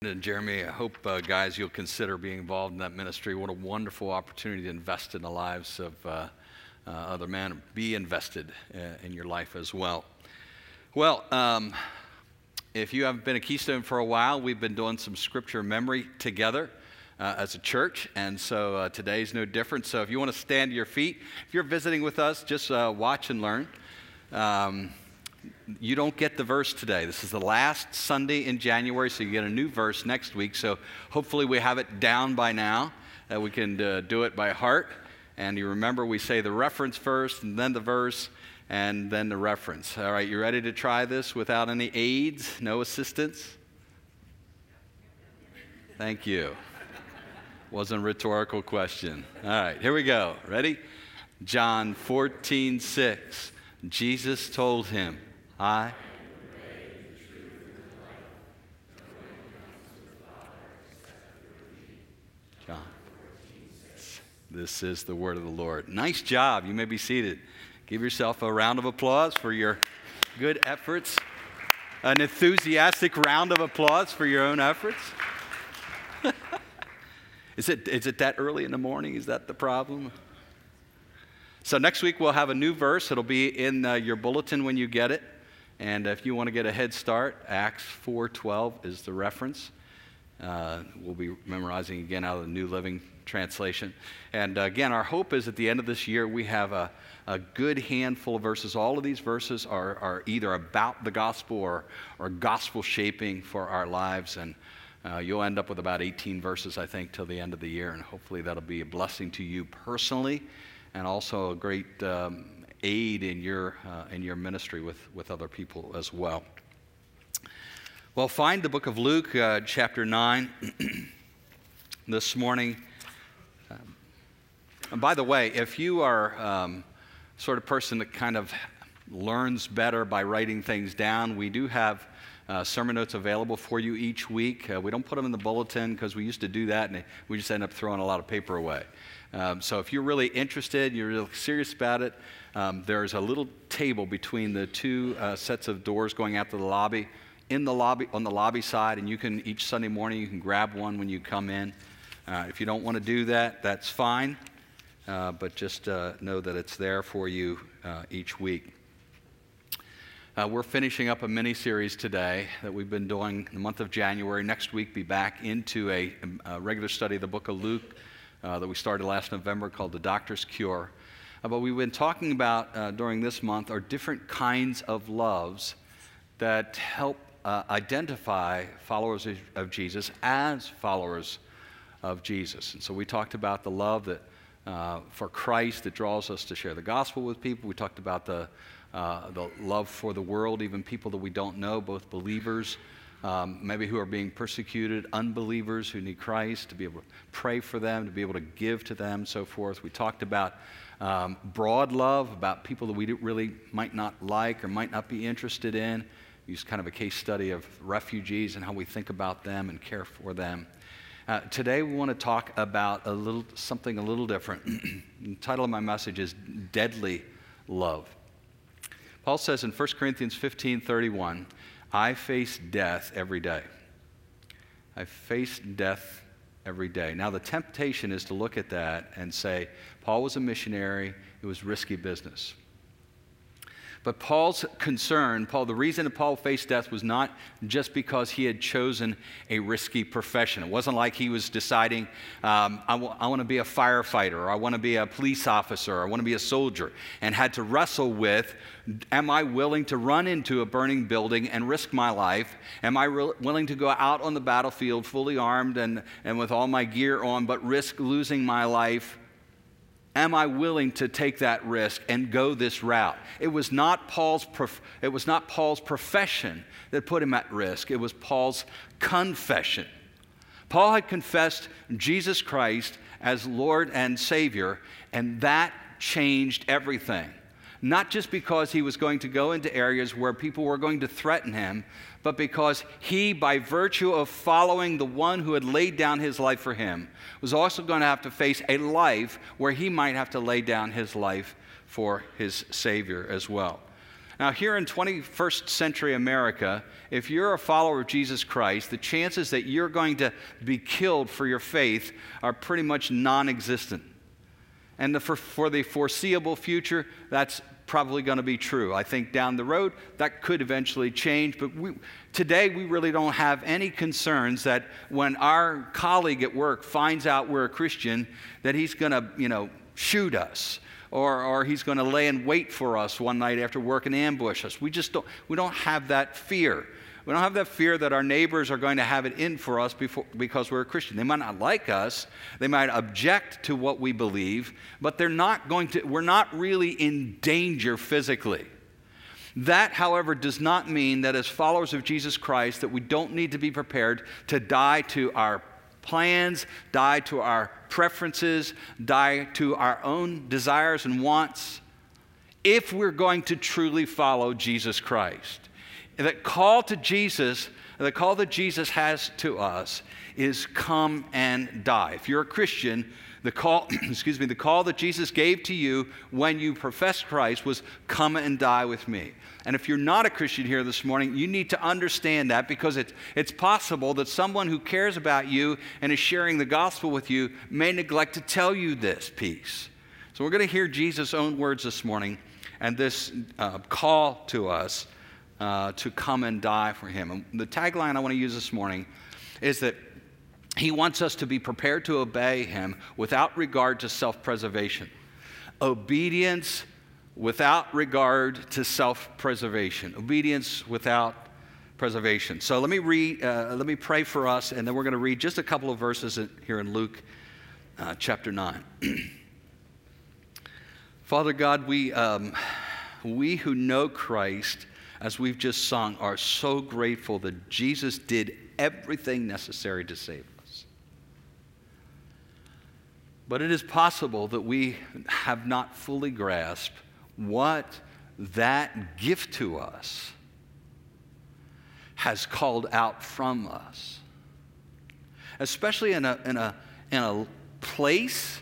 And Jeremy, I hope, uh, guys, you'll consider being involved in that ministry. What a wonderful opportunity to invest in the lives of uh, uh, other men. Be invested uh, in your life as well. Well, um, if you haven't been a Keystone for a while, we've been doing some scripture memory together. Uh, as a church, and so uh, today's no different. So, if you want to stand to your feet, if you're visiting with us, just watch and learn. Um, you don't get the verse today. This is the last Sunday in January, so you get a new verse next week. So hopefully we have it down by now, that we can uh, do it by heart. And you remember we say the reference first, and then the verse, and then the reference. All right, you ready to try this without any aids, no assistance? Thank you. Wasn't a rhetorical question. All right, here we go. Ready? John 14, 6. Jesus told him, I. John. This is the word of the Lord. Nice job. You may be seated. Give yourself a round of applause for your good efforts. An enthusiastic round of applause for your own efforts. is, it, is it that early in the morning? Is that the problem? So, next week we'll have a new verse. It'll be in uh, your bulletin when you get it. And if you want to get a head start, Acts 4:12 is the reference. Uh, we'll be memorizing again out of the New Living Translation. And again, our hope is at the end of this year we have a, a good handful of verses. All of these verses are, are either about the gospel or, or gospel shaping for our lives. And uh, you'll end up with about 18 verses, I think, till the end of the year. And hopefully that'll be a blessing to you personally and also a great um, aid in your, uh, in your ministry with, with other people as well. Well, find the book of Luke, uh, chapter 9, this morning. Um, and by the way, if you are um, sort of person that kind of learns better by writing things down, we do have uh, sermon notes available for you each week. Uh, we don't put them in the bulletin because we used to do that and we just end up throwing a lot of paper away. Um, so if you're really interested, you're really serious about it, um, there's a little table between the two uh, sets of doors going out to the lobby. In the lobby, on the lobby side, and you can each Sunday morning you can grab one when you come in. Uh, if you don't want to do that, that's fine, uh, but just uh, know that it's there for you uh, each week. Uh, we're finishing up a mini series today that we've been doing the month of January. Next week, be back into a, a regular study of the book of Luke that we started last November called The Doctor's Cure. Uh, but we've been talking about uh, during this month are different kinds of loves that help uh, identify followers of, Jesus as followers of Jesus. And so we talked about the love that uh, for Christ that draws us to share the gospel with people. We talked about the uh, the love for the world, even people that we don't know, both believers. Um, maybe who are being persecuted, unbelievers who need Christ, to be able to pray for them, to be able to give to them, so forth. We talked about um, broad love about people that we really might not like or might not be interested in. Use kind of a case study of refugees and how we think about them and care for them. Uh, today we want to talk about a little something a little different. the title of my message is Deadly Love. Paul says in 1 Corinthians 15 31, I face death every day. I face death every day. Now, the temptation is to look at that and say, Paul was a missionary, it was risky business. But Paul's concern, Paul, the reason that Paul faced death was not just because he had chosen a risky profession. It wasn't like he was deciding, um, I, w- I want to be a firefighter, or I want to be a police officer, or I want to be a soldier, and had to wrestle with, am I willing to run into a burning building and risk my life? Am I re- willing to go out on the battlefield fully armed and, and with all my gear on, but risk losing my life am I willing to take that risk and go this route? It was not Paul's, prof- it was not Paul's profession that put him at risk, it was Paul's confession. Paul had confessed Jesus Christ as Lord and Savior, and that changed everything. Not just because he was going to go into areas where people were going to threaten him, but because he, by virtue of following the one who had laid down his life for him, was also going to have to face a life where he might have to lay down his life for his Savior as well. Now, here in 21st century America, if you're a follower of Jesus Christ, the chances that you're going to be killed for your faith are pretty much non existent. And the, for, for the foreseeable future, that's probably going to be true. I think down the road that could eventually change, but we, today we really don't have any concerns that when our colleague at work finds out we're a Christian, that he's going to, you know, shoot us or, or he's going to lay in wait for us one night after work and ambush us. We just don't, we don't have that fear. We don't have that fear that our neighbors are going to have it in for us before, because we're a Christian. They might not like us, they might object to what we believe, but they're not going to, we're not really in danger physically. That, however, does not mean that as followers of Jesus Christ that we don't need to be prepared to die to our plans, die to our preferences, die to our own desires and wants if we're going to truly follow Jesus Christ. The call to Jesus, the call that Jesus has to us is come and die. If you're a Christian, the call, excuse me, the call that Jesus gave to you when you professed Christ was come and die with me. And if you're not a Christian here this morning, you need to understand that because it's, it's possible that someone who cares about you and is sharing the gospel with you may neglect to tell you this piece. So we're going to hear Jesus' own words this morning and this uh, call to us uh, to come and die for him. And the tagline I want to use this morning is that he wants us to be prepared to obey him without regard to self preservation. Obedience without regard to self preservation. Obedience without preservation. So let me read, uh, let me pray for us, and then we're going to read just a couple of verses here in Luke uh, chapter 9. Father God, we, um, we who know Christ as we've just sung, are so grateful that Jesus did everything necessary to save us. But it is possible that we have not fully grasped what that gift to us has called out from us. Especially in a, in a, in a place,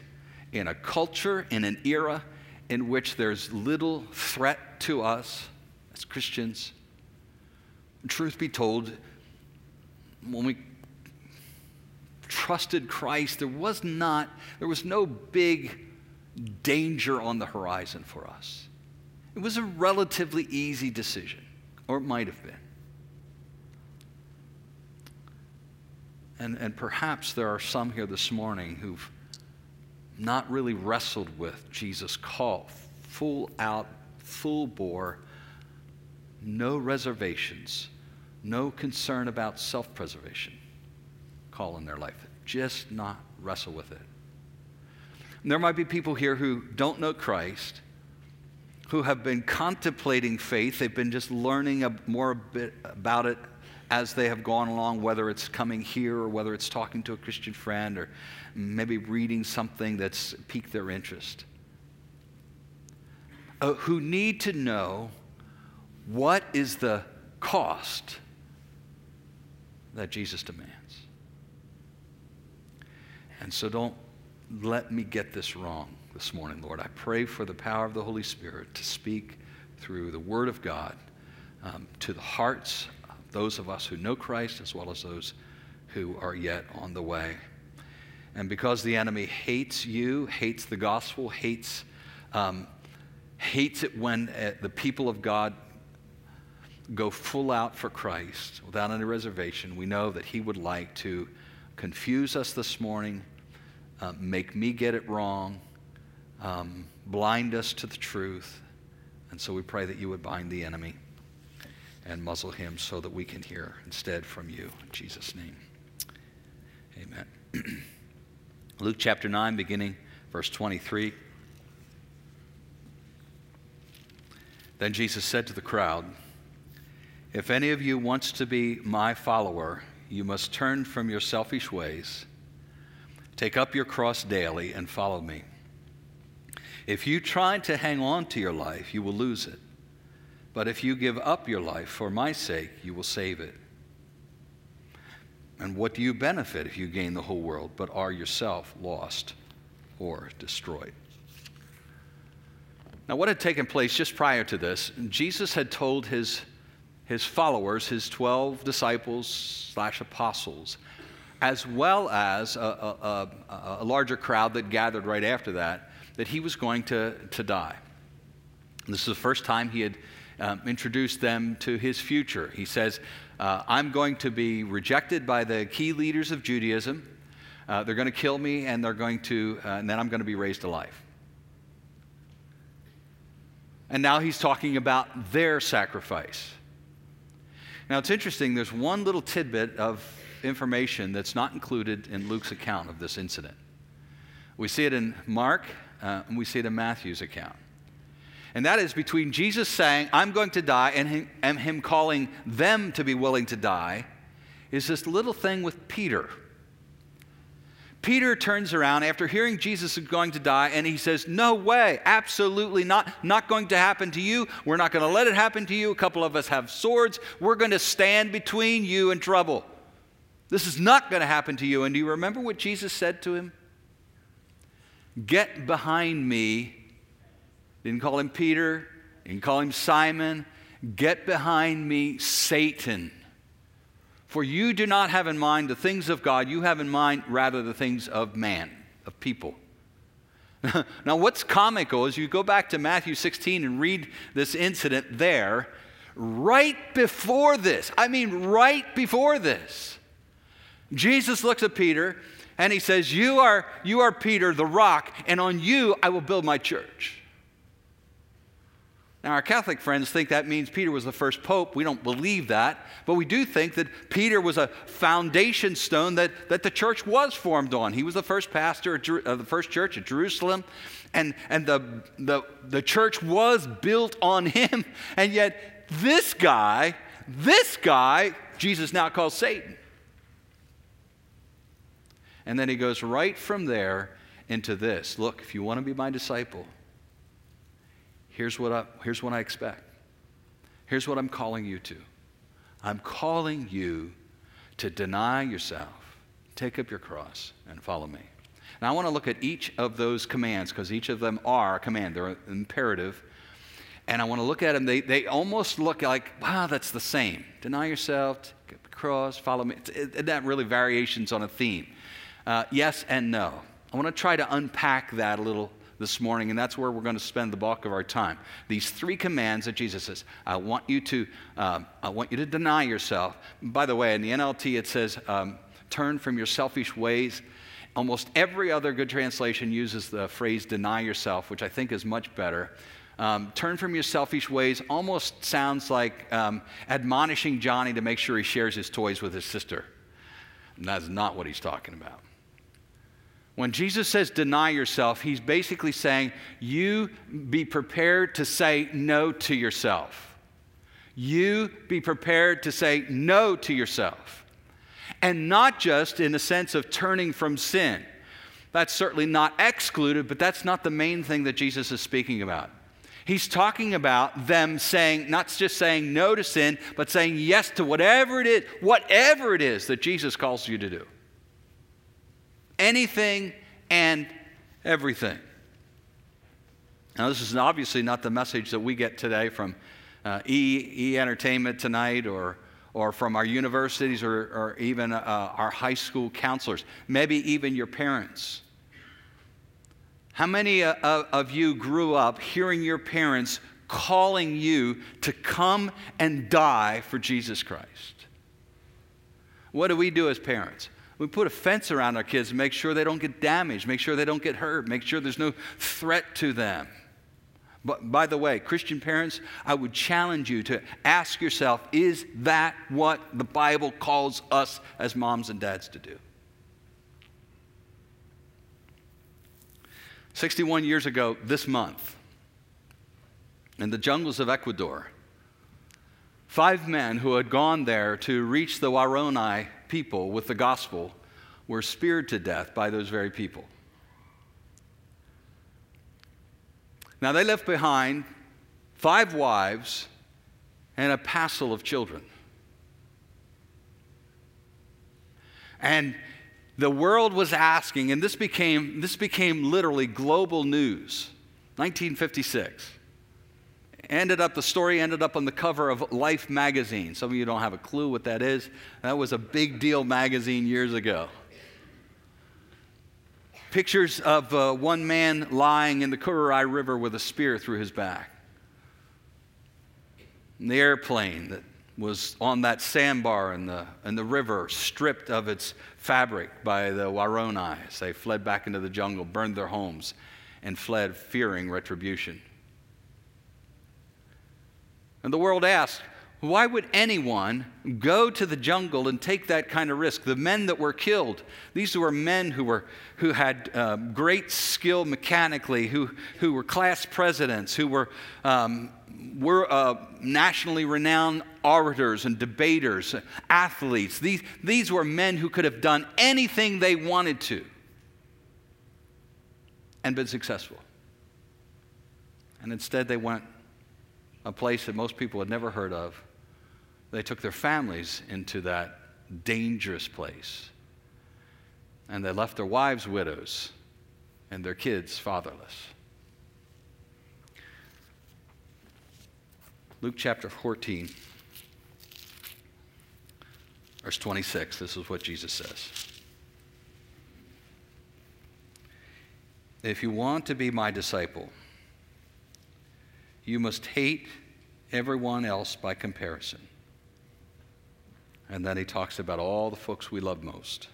in a culture, in an era in which there's little threat to us as Christians. Truth be told, when we trusted Christ, there was not, there was no big danger on the horizon for us. It was a relatively easy decision, or it might have been. And, and perhaps there are some here this morning who've not really wrestled with Jesus' call, full out, full bore no reservations, no concern about self preservation call in their life. Just not wrestle with it. And there might be people here who don't know Christ, who have been contemplating faith. They've been just learning more bit about it as they have gone along, whether it's coming here or whether it's talking to a Christian friend or maybe reading something that's piqued their interest. Uh, who need to know what is the cost that Jesus demands? And so don't let me get this wrong this morning, Lord. I pray for the power of the Holy Spirit to speak through the Word of God um, to the hearts of those of us who know Christ as well as those who are yet on the way. And because the enemy hates you, hates the gospel, hates, um, hates it when uh, the people of God go full out for Christ without any reservation, we know that He would like to confuse us this morning, uh, make me get it wrong, um, blind us to the truth. And so we pray that you would bind the enemy and muzzle him so that we can hear instead from you. In Jesus' name. Amen. Luke chapter 9, beginning verse 23. Then Jesus said to the crowd, if any of you wants to be my follower, you must turn from your selfish ways, take up your cross daily, and follow me. If you try to hang on to your life, you will lose it. But if you give up your life for my sake, you will save it. And what do you benefit if you gain the whole world, but are yourself lost or destroyed? Now, what had taken place just prior to this, Jesus had told his, his followers, his 12 disciples slash apostles, as well as a, a, a, a, larger crowd that gathered right after that, that he was going to, to die. And this is the first time he had um, introduced them to his future. He says, uh, I'm going to be rejected by the key leaders of Judaism. Uh, they're going to kill me, and they're going to, uh, and then I'm going to be raised to life. And now he's talking about their sacrifice. Now it's interesting, there's one little tidbit of information that's not included in Luke's account of this incident. We see it in Mark, uh, and we see it in Matthew's account. And that is between Jesus saying, I'm going to die, and him, and him calling them to be willing to die, is this little thing with Peter. Peter turns around after hearing Jesus is going to die and he says, No way, absolutely not, not going to happen to you. We're not going to let it happen to you. A couple of us have swords. We're going to stand between you and trouble. This is not going to happen to you. And do you remember what Jesus said to him? Get behind me. Didn't call him Peter, didn't call him Simon. Get behind me, Satan. For you do not have in mind the things of God, you have in mind rather the things of man, of people. now, what's comical is you go back to Matthew 16 and read this incident there, right before this. I mean, right before this. Jesus looks at Peter and he says, You are, you are Peter, the rock, and on you I will build my church. Now, our Catholic friends think that means Peter was the first pope. We don't believe that. But we do think that Peter was a foundation stone that, that the church was formed on. He was the first pastor of uh, the first church at Jerusalem. And, and the, the, the church was built on him. And yet, this guy, this guy, Jesus now calls Satan. And then he goes right from there into this look, if you want to be my disciple, here's what I, here's what I expect. Here's what I'm calling you to. I'm calling you to deny yourself, take up your cross, and follow me. Now, I want to look at each of those commands because each of them are a command, they're imperative. And I want to look at them. They, they almost look like, wow, that's the same. Deny yourself, take up your cross, follow me. It's not really variations on a theme. Uh, yes and no. I want to try to unpack that a little this morning, and that's where we're going to spend the bulk of our time. These three commands that Jesus says, I want you to, um, I want you to deny yourself. By the way, in the NLT it says, um, turn from your selfish ways. Almost every other good translation uses the phrase deny yourself, which I think is much better. Um, turn from your selfish ways almost sounds like um, admonishing Johnny to make sure he shares his toys with his sister. And that's not what he's talking about. When Jesus says deny yourself, he's basically saying you be prepared to say no to yourself. You be prepared to say no to yourself. And not just in the sense of turning from sin. That's certainly not excluded, but that's not the main thing that Jesus is speaking about. He's talking about them saying, not just saying no to sin, but saying yes to whatever it is, whatever it is that Jesus calls you to do anything and everything. Now, this is obviously not the message that we get today from uh, e, e Entertainment tonight or, or from our universities or, or even uh, our high school counselors, maybe even your parents. How many uh, of you grew up hearing your parents calling you to come and die for Jesus Christ? What do we do as parents? We put a fence around our kids to make sure they don't get damaged, make sure they don't get hurt, make sure there's no threat to them. But by the way, Christian parents, I would challenge you to ask yourself is that what the Bible calls us as moms and dads to do? 61 years ago this month, in the jungles of Ecuador, five men who had gone there to reach the Waorani people with the gospel were speared to death by those very people. Now, they left behind five wives and a passel of children. And the world was asking, and this became, this became literally global news, 1956. Ended up, the story ended up on the cover of Life magazine. Some of you don't have a clue what that is. That was a big deal magazine years ago. Pictures of uh, one man lying in the Kuraray River with a spear through his back. And the airplane that was on that sandbar in the, in the river, stripped of its fabric by the Waronis. They fled back into the jungle, burned their homes, and fled fearing retribution. And the world asked, why would anyone go to the jungle and take that kind of risk? The men that were killed, these were men who, were, who had uh, great skill mechanically, who, who were class presidents, who were, um, were uh, nationally renowned orators and debaters, athletes. These, these were men who could have done anything they wanted to and been successful. And instead, they went a place that most people had never heard of they took their families into that dangerous place. And they left their wives widows and their kids fatherless. Luke chapter 14, verse 26, this is what Jesus says. If you want to be my disciple, you must hate everyone else by comparison. And then he talks about all the folks we love most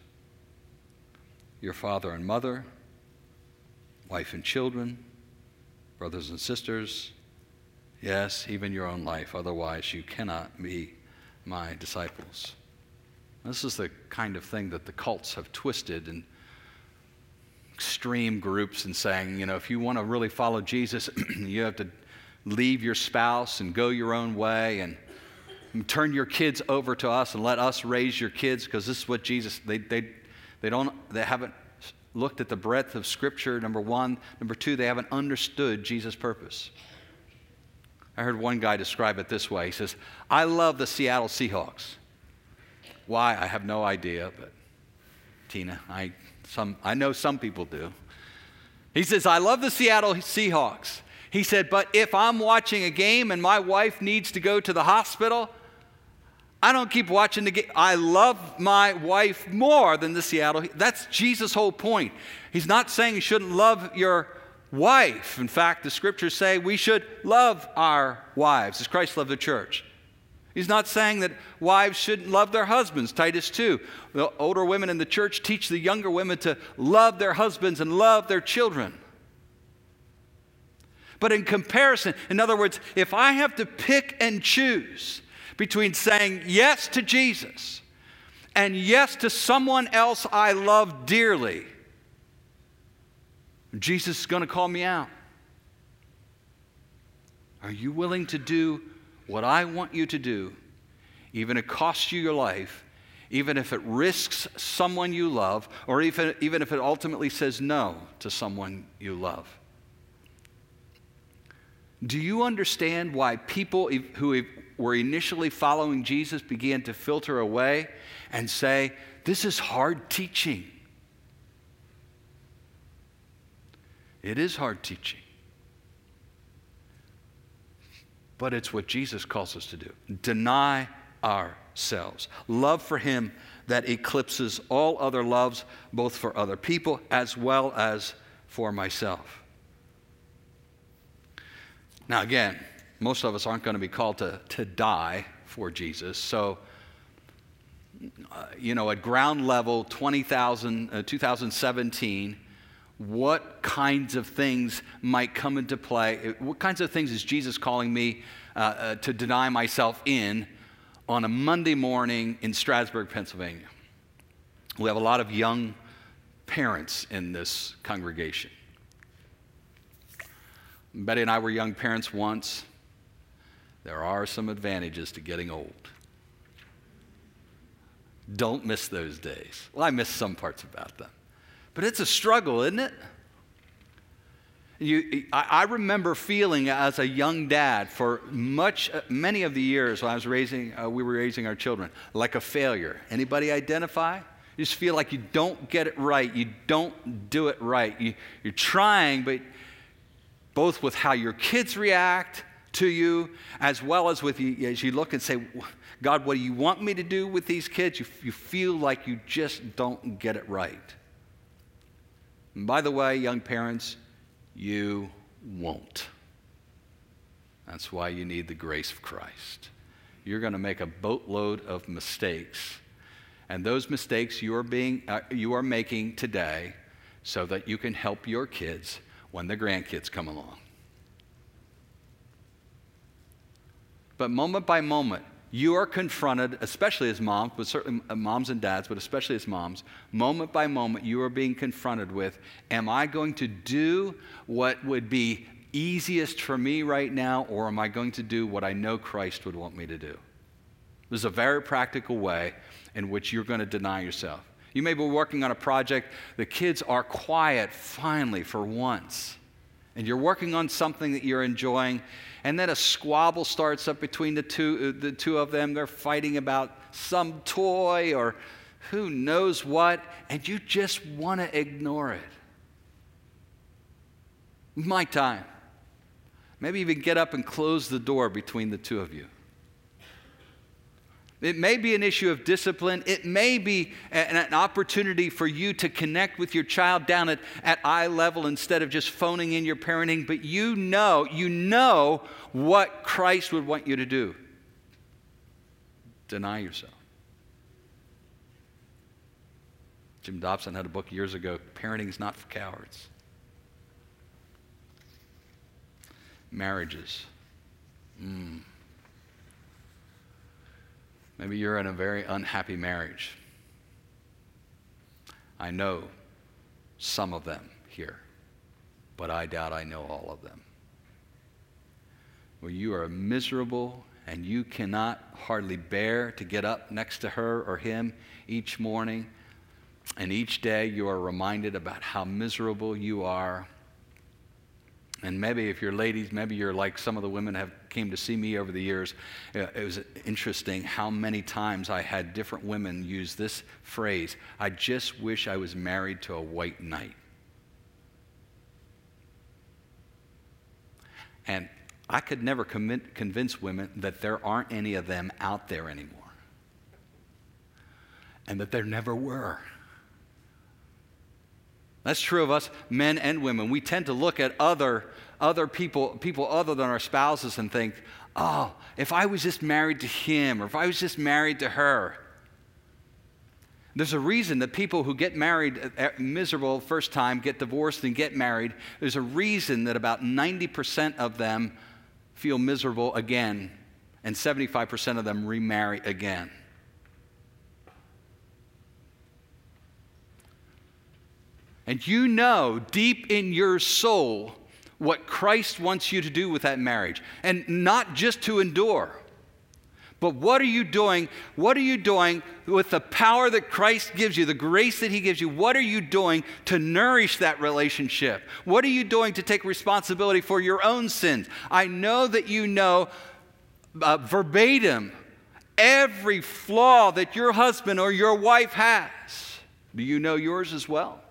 your father and mother, wife and children, brothers and sisters, yes, even your own life. Otherwise, you cannot be my disciples. This is the kind of thing that the cults have twisted in extreme groups and saying, you know, if you want to really follow Jesus, you have to leave your spouse and go your own way and turn your kids over to us and let us raise your kids because this is what Jesus, they, they, they, don't, they haven't looked at the breadth of Scripture, number one. Number two, they haven't understood Jesus' purpose. I heard one guy describe it this way. He says, I love the Seattle Seahawks. Why? I have no idea, but Tina, I, some, I know some people do. He says, I love the Seattle Seahawks. He said, but if I'm watching a game and my wife needs to go to the hospital, I don't keep watching the game. I love my wife more than the Seattle. That's Jesus' whole point. He's not saying you shouldn't love your wife. In fact, the scriptures say we should love our wives as Christ loved the church. He's not saying that wives shouldn't love their husbands. Titus 2. The older women in the church teach the younger women to love their husbands and love their children. But in comparison, in other words, if I have to pick and choose, between saying yes to Jesus and yes to someone else I love dearly, Jesus is going to call me out. Are you willing to do what I want you to do, even if it costs you your life, even if it risks someone you love, or even, even if it ultimately says no to someone you love? Do you understand why people who were initially following Jesus began to filter away and say, This is hard teaching. It is hard teaching. But it's what Jesus calls us to do deny ourselves. Love for Him that eclipses all other loves, both for other people as well as for myself. Now, again, most of us aren't going to be called to, to die for Jesus. So, uh, you know, at ground level, 20,000, uh, 2017, what kinds of things might come into play? What kinds of things is Jesus calling me uh, uh, to deny myself in on a Monday morning in Strasburg, Pennsylvania? We have a lot of young parents in this congregation. Betty and I were young parents once. There are some advantages to getting old. Don't miss those days. Well, I miss some parts about them. But it's a struggle, isn't it? You, I, remember feeling as a young dad for much, many of the years when I was raising, uh, we were raising our children, like a failure. Anybody identify? You just feel like you don't get it right. You don't do it right. You, you're trying, but both with how your kids react to you, as well as with you, as you look and say, God, what do you want me to do with these kids? You, you feel like you just don't get it right. And by the way, young parents, you won't. That's why you need the grace of Christ. You're going to make a boatload of mistakes. And those mistakes you are, being, uh, you are making today so that you can help your kids when the grandkids come along. But moment by moment, you are confronted, especially as moms, but certainly uh, moms and dads, but especially as moms, moment by moment, you are being confronted with Am I going to do what would be easiest for me right now, or am I going to do what I know Christ would want me to do? There's a very practical way in which you're going to deny yourself. You may be working on a project, the kids are quiet finally for once, and you're working on something that you're enjoying and then a squabble starts up between the two, uh, the two of them. They're fighting about some toy or who knows what, and you just want to ignore it. My time. Maybe even get up and close the door between the two of you. It may be an issue of discipline. It may be an, an, opportunity for you to connect with your child down at, at eye level instead of just phoning in your parenting. But you know, you know what Christ would want you to do. Deny yourself. Jim Dobson had a book years ago Parenting is Not for Cowards. Marriages. Mm. Maybe you're in a very unhappy marriage. I know some of them here, but I doubt I know all of them. Where you are miserable and you cannot hardly bear to get up next to her or him each morning, and each day you are reminded about how miserable you are and maybe if you're ladies, maybe you're like some of the women have came to see me over the years. It was interesting how many times I had different women use this phrase. I just wish I was married to a white knight. And I could never convince women that there aren't any of them out there anymore. And that there never were. That's true of us men and women. We tend to look at other, other people, people other than our spouses and think, oh, if I was just married to him or if I was just married to her. There's a reason that people who get married uh, miserable first time get divorced and get married. There's a reason that about 90% of them feel miserable again and 75% of them remarry again. And you know deep in your soul what Christ wants you to do with that marriage. And not just to endure. But what are you doing? What are you doing with the power that Christ gives you, the grace that He gives you? What are you doing to nourish that relationship? What are you doing to take responsibility for your own sins? I know that you know uh, verbatim every flaw that your husband or your wife has. Do you know yours as well?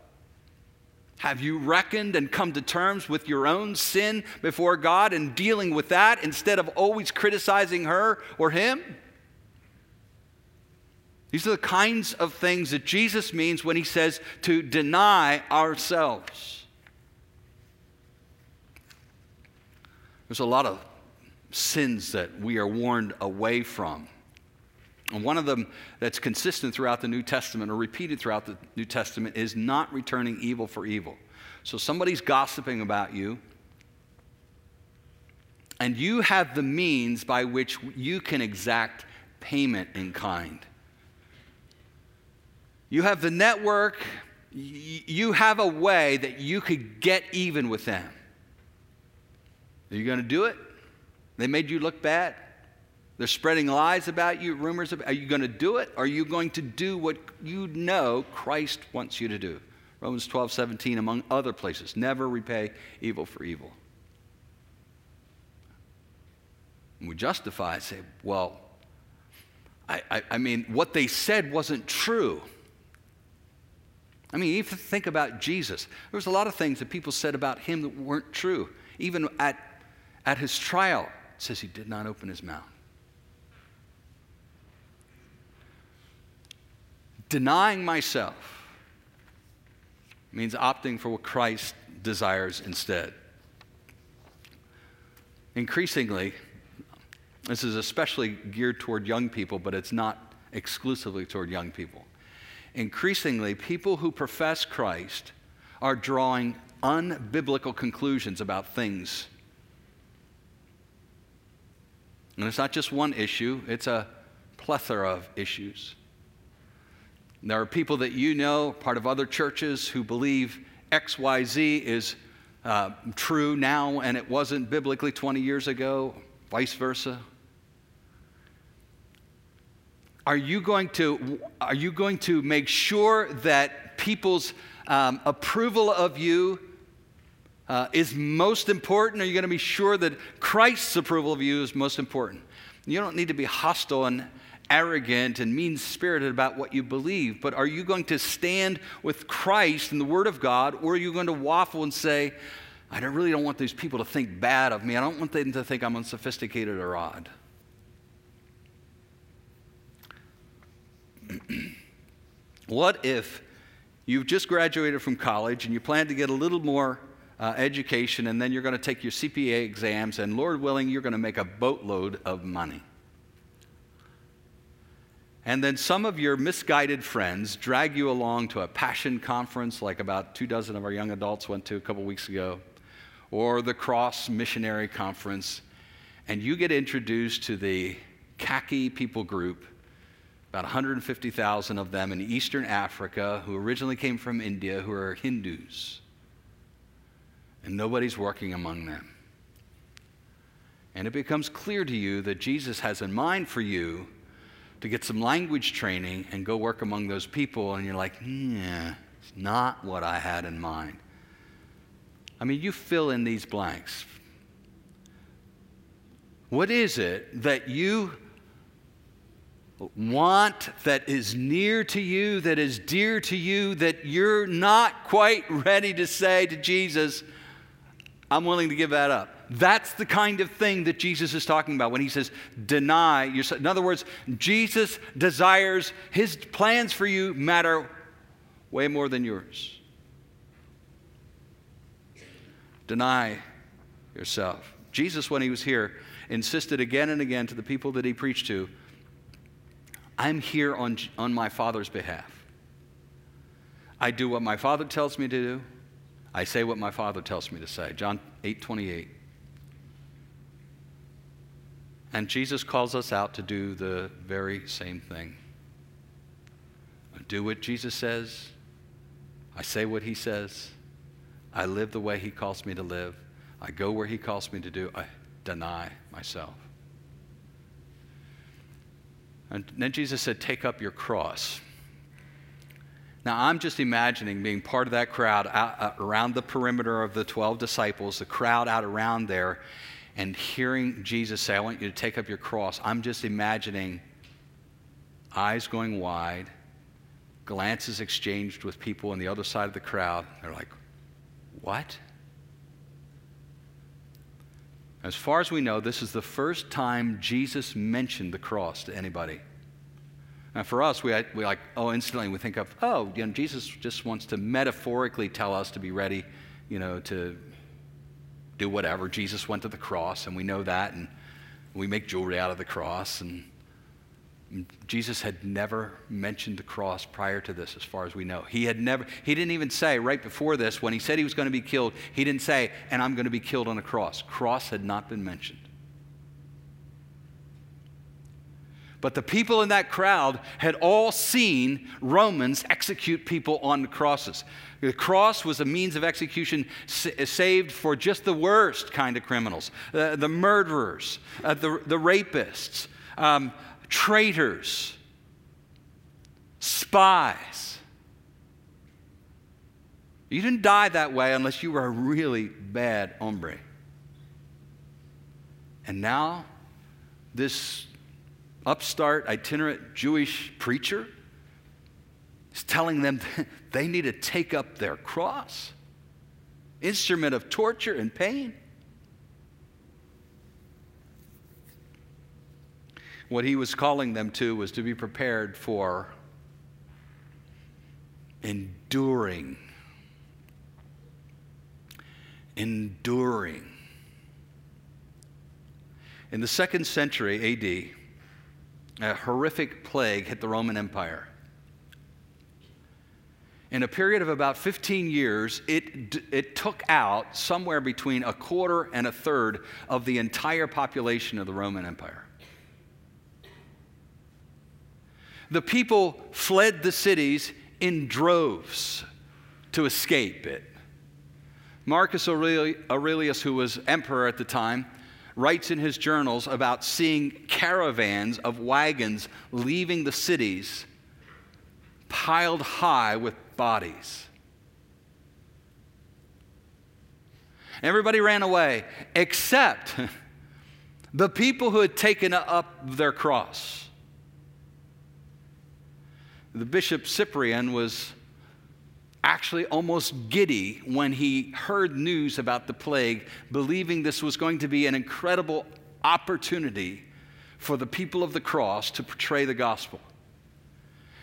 Have you reckoned and come to terms with your own sin before God and dealing with that instead of always criticizing her or him? These are the kinds of things that Jesus means when he says to deny ourselves. There's a lot of sins that we are warned away from. And one of them that's consistent throughout the New Testament or repeated throughout the New Testament is not returning evil for evil. So somebody's gossiping about you, and you have the means by which you can exact payment in kind. You have the network, you have a way that you could get even with them. Are you going to do it? They made you look bad? They're spreading lies about you, rumors about Are you going to do it? Are you going to do what you know Christ wants you to do? Romans 12, 17, among other places. Never repay evil for evil. And we justify it, say, well, I, I, I mean, what they said wasn't true. I mean, even think about Jesus. There was a lot of things that people said about him that weren't true, even at, at his trial It says he did not open his mouth. Denying myself means opting for what Christ desires instead. Increasingly, this is especially geared toward young people, but it's not exclusively toward young people. Increasingly, people who profess Christ are drawing unbiblical conclusions about things. And it's not just one issue, it's a plethora of issues. There are people that you know, part of other churches, who believe XYZ is uh, true now and it wasn't biblically 20 years ago, vice versa. Are you going to, are you going to make sure that people's um, approval of you uh, is most important? Are you going to be sure that Christ's approval of you is most important? You don't need to be hostile and arrogant and mean spirited about what you believe, but are you going to stand with Christ and the Word of God, or are you going to waffle and say, I don't, really don't want these people to think bad of me. I don't want them to think I'm unsophisticated or odd. what if you've just graduated from college and you plan to get a little more uh, education and then you're going to take your CPA exams and, Lord willing, you're going to make a boatload of money? And then some of your misguided friends drag you along to a passion conference, like about two dozen of our young adults went to a couple weeks ago, or the Cross Missionary Conference, and you get introduced to the Kaki people group about 150,000 of them in Eastern Africa who originally came from India who are Hindus. And nobody's working among them. And it becomes clear to you that Jesus has in mind for you to get some language training and go work among those people. And you're like, yeah, it's not what I had in mind. I mean, you fill in these blanks. What is it that you want that is near to you, that is dear to you, that you're not quite ready to say to Jesus, I'm willing to give that up. That's the kind of thing that Jesus is talking about when he says, deny yourself. In other words, Jesus desires, his plans for you matter way more than yours. Deny yourself. Jesus, when he was here, insisted again and again to the people that he preached to I'm here on, on my Father's behalf. I do what my Father tells me to do. I say what my Father tells me to say. John 8 28. And Jesus calls us out to do the very same thing. I do what Jesus says. I say what he says. I live the way he calls me to live. I go where he calls me to do. I deny myself. And then Jesus said, Take up your cross. Now, I'm just imagining being part of that crowd out, uh, around the perimeter of the 12 disciples, the crowd out around there, and hearing Jesus say, I want you to take up your cross. I'm just imagining eyes going wide, glances exchanged with people on the other side of the crowd. They're like, What? As far as we know, this is the first time Jesus mentioned the cross to anybody. And for us, we, we like, oh, instantly we think of, oh, you know, Jesus just wants to metaphorically tell us to be ready, you know, to do whatever. Jesus went to the cross, and we know that, and we make jewelry out of the cross. And Jesus had never mentioned the cross prior to this, as far as we know. He had never, he didn't even say right before this, when he said he was going to be killed, he didn't say, and I'm going to be killed on a cross. Cross had not been mentioned. But the people in that crowd had all seen Romans execute people on crosses. The cross was a means of execution saved for just the worst kind of criminals uh, the murderers, uh, the, the rapists, um, traitors, spies. You didn't die that way unless you were a really bad hombre. And now, this upstart, itinerant Jewish preacher is telling them they need to take up their cross, instrument of torture and pain. what he was calling them to was to be prepared for enduring. Enduring. In the second century AD, a horrific plague hit the Roman Empire. In a period of about 15 years, it, it took out somewhere between a quarter and a third of the entire population of the Roman Empire. The people fled the cities in droves to escape it. Marcus Aurelius, who was emperor at the time, writes in his journals about seeing caravans of wagons leaving the cities piled high with bodies. Everybody ran away except the people who had taken up their cross. The bishop Cyprian was actually almost giddy when he heard news about the plague, believing this was going to be an incredible opportunity for the people of the cross to portray the gospel.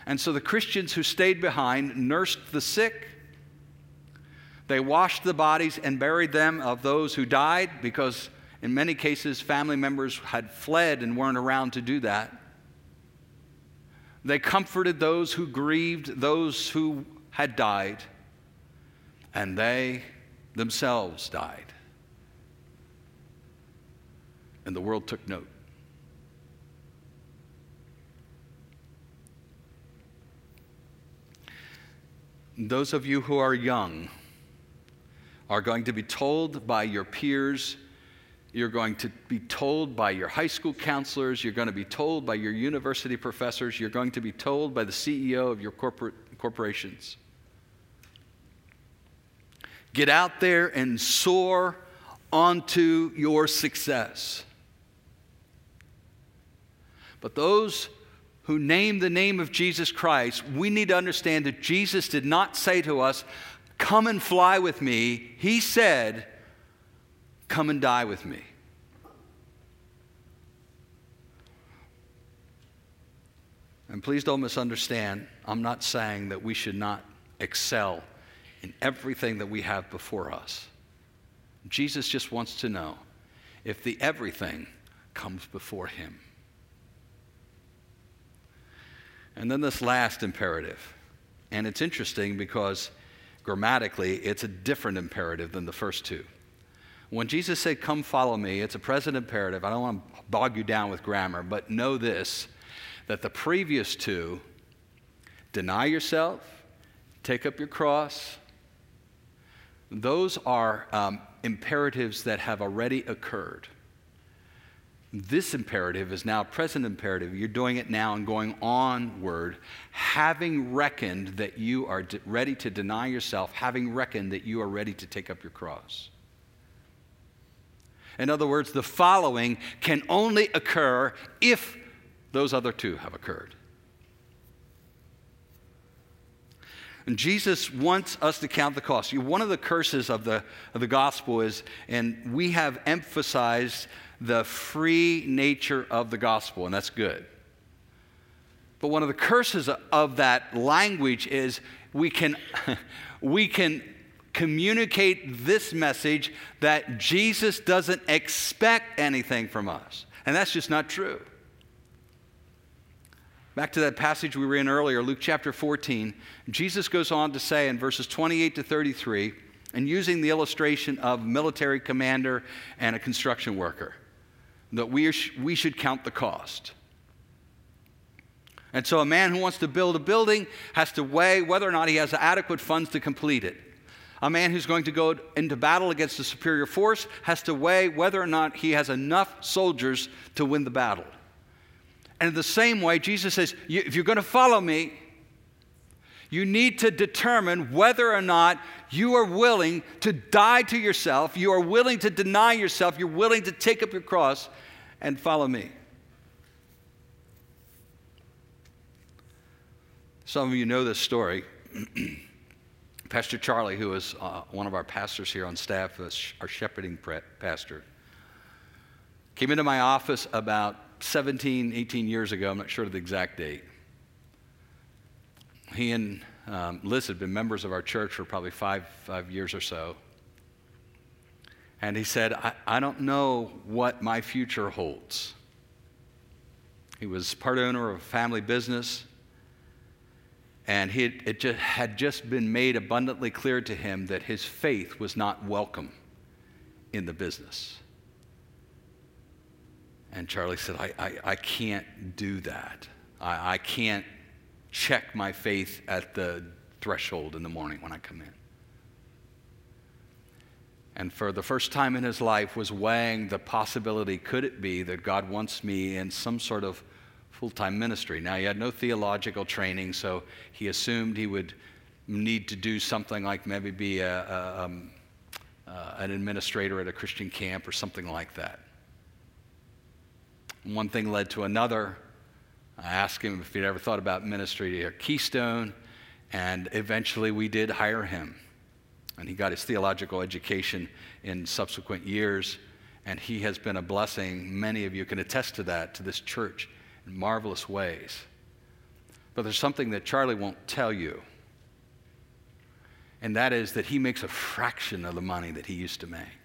And so the Christians who stayed behind nursed the sick. They washed the bodies and buried them of those who died because, in many cases, family members had fled and weren't around to do that. They comforted those who grieved, those who had died, and they themselves died. And the world took note. Those of you who are young are going to be told by your peers you're going to be told by your high school counselors. You're going to be told by your university professors. You're going to be told by the CEO of your corporate corporations. Get out there and soar onto your success. But those who name the name of Jesus Christ, we need to understand that Jesus did not say to us, Come and fly with me. He said, Come and die with me. And please don't misunderstand, I'm not saying that we should not excel in everything that we have before us. Jesus just wants to know if the everything comes before him. And then this last imperative. And it's interesting because grammatically, it's a different imperative than the first two. When Jesus said, Come follow me, it's a present imperative. I don't want to bog you down with grammar, but know this that the previous two deny yourself, take up your cross those are um, imperatives that have already occurred. This imperative is now present imperative. You're doing it now and going onward, having reckoned that you are ready to deny yourself, having reckoned that you are ready to take up your cross. In other words, the following can only occur if those other two have occurred. And Jesus wants us to count the cost. One of the curses of the, of the gospel is, and we have emphasized the free nature of the gospel, and that's good. But one of the curses of that language is we can, we can communicate this message that Jesus doesn't expect anything from us. And that's just not true. Back to that passage we were in earlier, Luke chapter 14, Jesus goes on to say in verses 28 to 33, and using the illustration of military commander and a construction worker, that we, are, we should count the cost. And so a man who wants to build a building has to weigh whether or not he has adequate funds to complete it. A man who's going to go into battle against a superior force has to weigh whether or not he has enough soldiers to win the battle. And in the same way, Jesus says, if you're going to follow me, you need to determine whether or not you are willing to die to yourself, you are willing to deny yourself, you're willing to take up your cross and follow me. Some of you know this story. pastor Charlie, who is uh, one of our pastors here on staff, our shepherding pastor, came into my office about 17, 18 years ago, I'm not sure of the exact date, he and um, Liz had been members of our church for probably five, five years or so. And he said, I, I don't know what my future holds. He was part owner of a family business, and he had, it just, had just been made abundantly clear to him that his faith was not welcome in the business. And Charlie said, I, I, I can't do that. I, I can't check my faith at the threshold in the morning when I come in. And for the first time in his life was weighing the possibility could it be that God wants me in some sort of full time ministry? Now, he had no theological training, so he assumed he would need to do something like maybe be a, a, um, uh, an administrator at a Christian camp or something like that. One thing led to another. I asked him if he'd ever thought about ministry here at Keystone, and eventually we did hire him. And he got his theological education in subsequent years, and he has been a blessing. Many of you can attest to that, to this church, in marvelous ways. But there's something that Charlie won't tell you, and that is that he makes a fraction of the money that he used to make.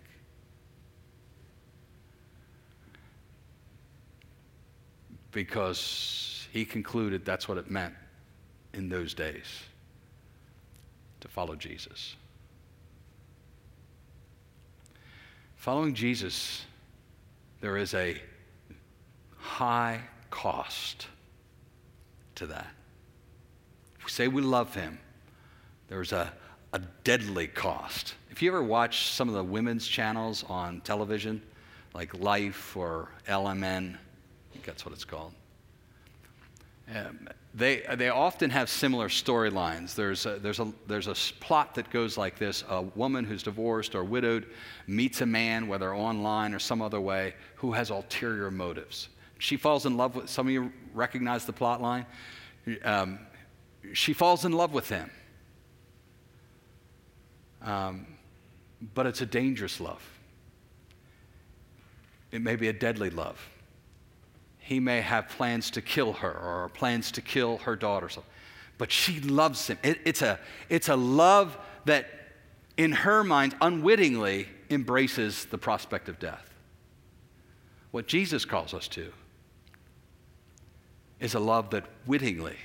Because he concluded that's what it meant in those days to follow Jesus. Following Jesus, there is a high cost to that. If we say we love him, there's a, a deadly cost. If you ever watch some of the women's channels on television, like Life or LMN, that's what it's called. Um, they, they often have similar storylines. There's a, there's, a, there's a plot that goes like this A woman who's divorced or widowed meets a man, whether online or some other way, who has ulterior motives. She falls in love with, some of you recognize the plot line. Um, she falls in love with him. Um, but it's a dangerous love. It may be a deadly love he may have plans to kill her or plans to kill her daughter. But she loves him. It, it's, a, it's a love that, in her mind, unwittingly embraces the prospect of death. What Jesus calls us to is a love that wittingly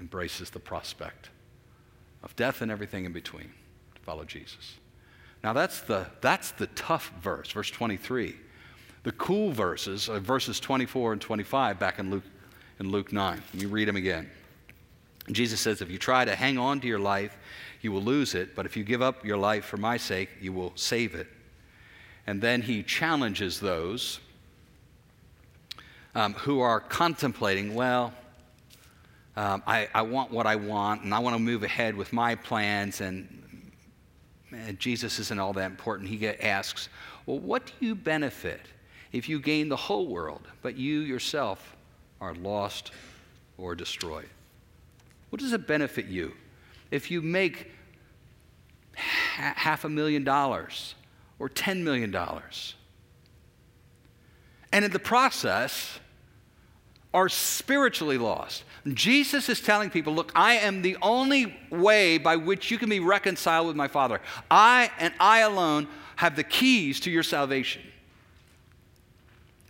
embraces the prospect of death and everything in between to follow Jesus. Now, that's the, that's the tough verse, verse 23. The cool verses are verses 24 and 25 back in Luke, in Luke 9. Let me read them again. Jesus says, If you try to hang on to your life, you will lose it, but if you give up your life for my sake, you will save it. And then he challenges those um, who are contemplating, well, um, I, I, want what I want, and I want to move ahead with my plans, and, Jesus isn't all that important. He asks, Well, what do you benefit if you gain the whole world, but you yourself are lost or destroyed? What does it benefit you if you make half a million dollars or $10 million? And in the process, are spiritually lost. Jesus is telling people, look, I am the only way by which you can be reconciled with my Father. I and I alone have the keys to your salvation.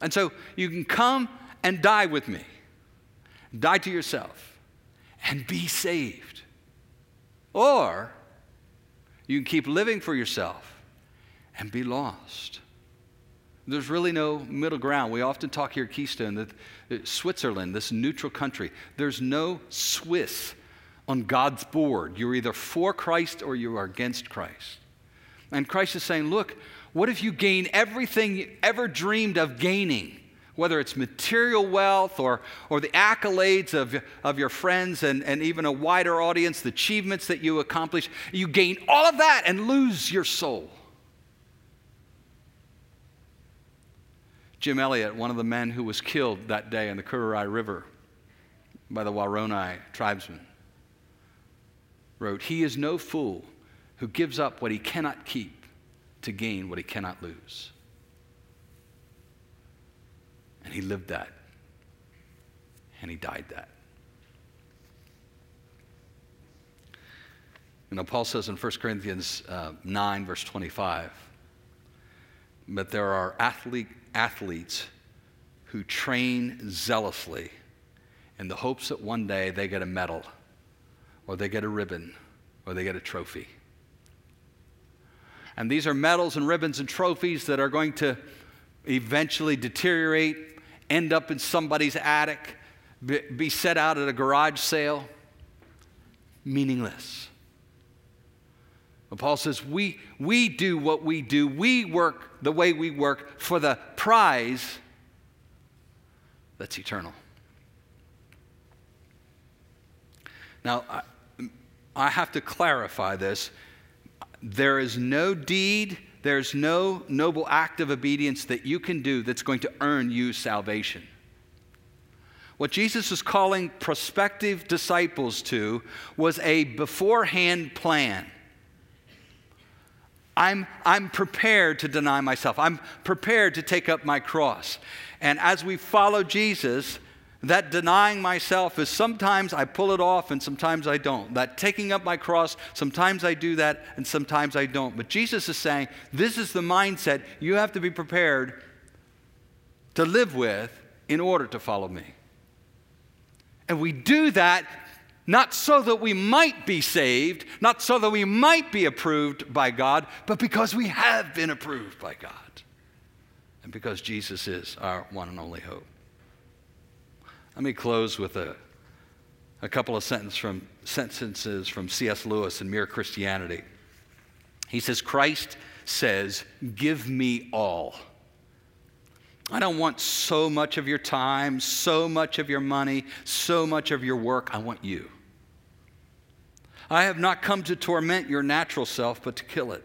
And so you can come and die with me, die to yourself, and be saved. Or you can keep living for yourself and be lost. There's really no middle ground. We often talk here at Keystone that uh, Switzerland, this neutral country, there's no Swiss on God's board. You're either for Christ or you are against Christ. And Christ is saying, look, what if you gain everything you ever dreamed of gaining? Whether it's material wealth or, or the accolades of, of your friends and, and even a wider audience, the achievements that you accomplish, you gain all of that and lose your soul. Jim Elliot, one of the men who was killed that day in the Curaray River by the Waorani tribesmen, wrote, He is no fool who gives up what he cannot keep to gain what he cannot lose. And he lived that. And he died that. You know, Paul says in 1 Corinthians uh, 9, verse 25, but there are athlete, athletes who train zealously in the hopes that one day they get a medal or they get a ribbon or they get a trophy. And these are medals and ribbons and trophies that are going to eventually deteriorate, end up in somebody's attic, be set out at a garage sale. Meaningless. But Paul says, we, we do what we do, we work the way we work for the prize that's eternal. Now, I, I have to clarify this. There is no deed, there's no noble act of obedience that you can do that's going to earn you salvation. What Jesus was calling prospective disciples to was a beforehand plan. I'm, I'm prepared to deny myself. I'm prepared to take up my cross. And as we follow Jesus, that denying myself is sometimes I pull it off and sometimes I don't. That taking up my cross, sometimes I do that and sometimes I don't. But Jesus is saying this is the mindset you have to be prepared to live with in order to follow me. And we do that not so that we might be saved, not so that we might be approved by God, but because we have been approved by God. And because Jesus is our one and only hope. Let me close with a, a couple of sentence from, sentences from C.S. Lewis in Mere Christianity. He says, Christ says, Give me all. I don't want so much of your time, so much of your money, so much of your work. I want you. I have not come to torment your natural self, but to kill it.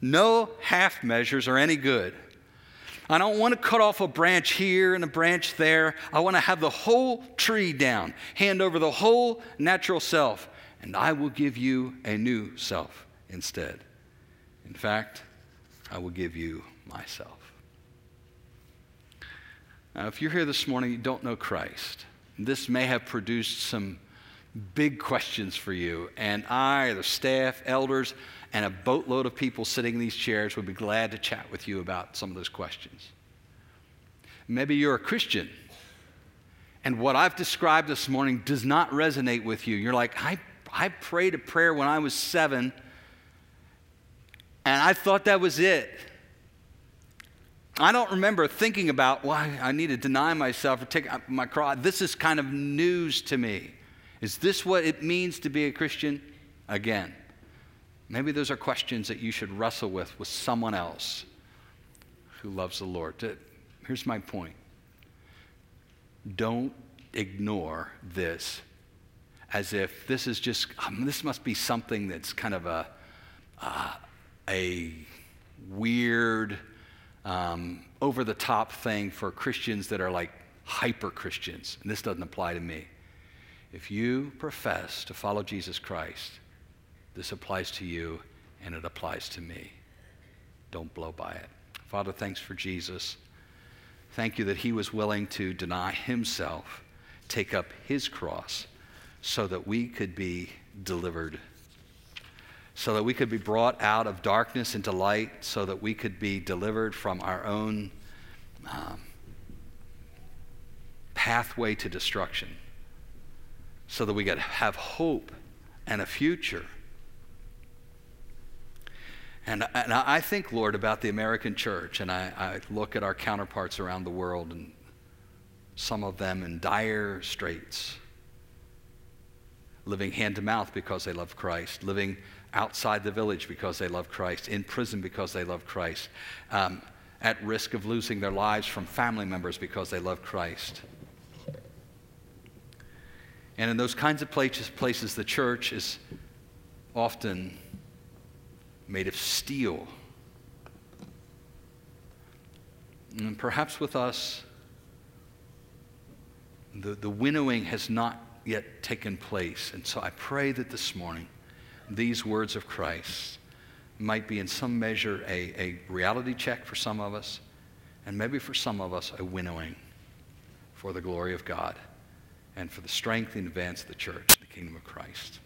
No half measures are any good. I don't want to cut off a branch here and a branch there. I want to have the whole tree down, hand over the whole natural self, and I will give you a new self instead. In fact, I will give you myself. Now, if you're here this morning, you don't know Christ, this may have produced some big questions for you, and I, the staff, elders, and a boatload of people sitting in these chairs would be glad to chat with you about some of those questions. Maybe you're a Christian, and what I've described this morning does not resonate with you. You're like, I, I prayed a prayer when I was seven, and I thought that was it. I don't remember thinking about, well, I need to deny myself or take my cross. This is kind of news to me. Is this what it means to be a Christian? Again, maybe those are questions that you should wrestle with with someone else who loves the Lord. Here's my point don't ignore this as if this is just, um, this must be something that's kind of a, uh, a weird, um, over the top thing for Christians that are like hyper Christians. And this doesn't apply to me. If you profess to follow Jesus Christ, this applies to you and it applies to me. Don't blow by it. Father, thanks for Jesus. Thank you that he was willing to deny himself, take up his cross, so that we could be delivered, so that we could be brought out of darkness into light, so that we could be delivered from our own um, pathway to destruction so that we could have hope and a future. And, and I think, Lord, about the American church, and I, I look at our counterparts around the world, and some of them in dire straits, living hand to mouth because they love Christ, living outside the village because they love Christ, in prison because they love Christ, um, at risk of losing their lives from family members because they love Christ. And in those kinds of places, places the church is often made of steel. And perhaps with us, the, the winnowing has not yet taken place. And so I pray that this morning, these words of Christ might be in some measure a, a reality check for some of us, and maybe for some of us, a winnowing for the glory of God and for the strength and advance of the church, the kingdom of Christ.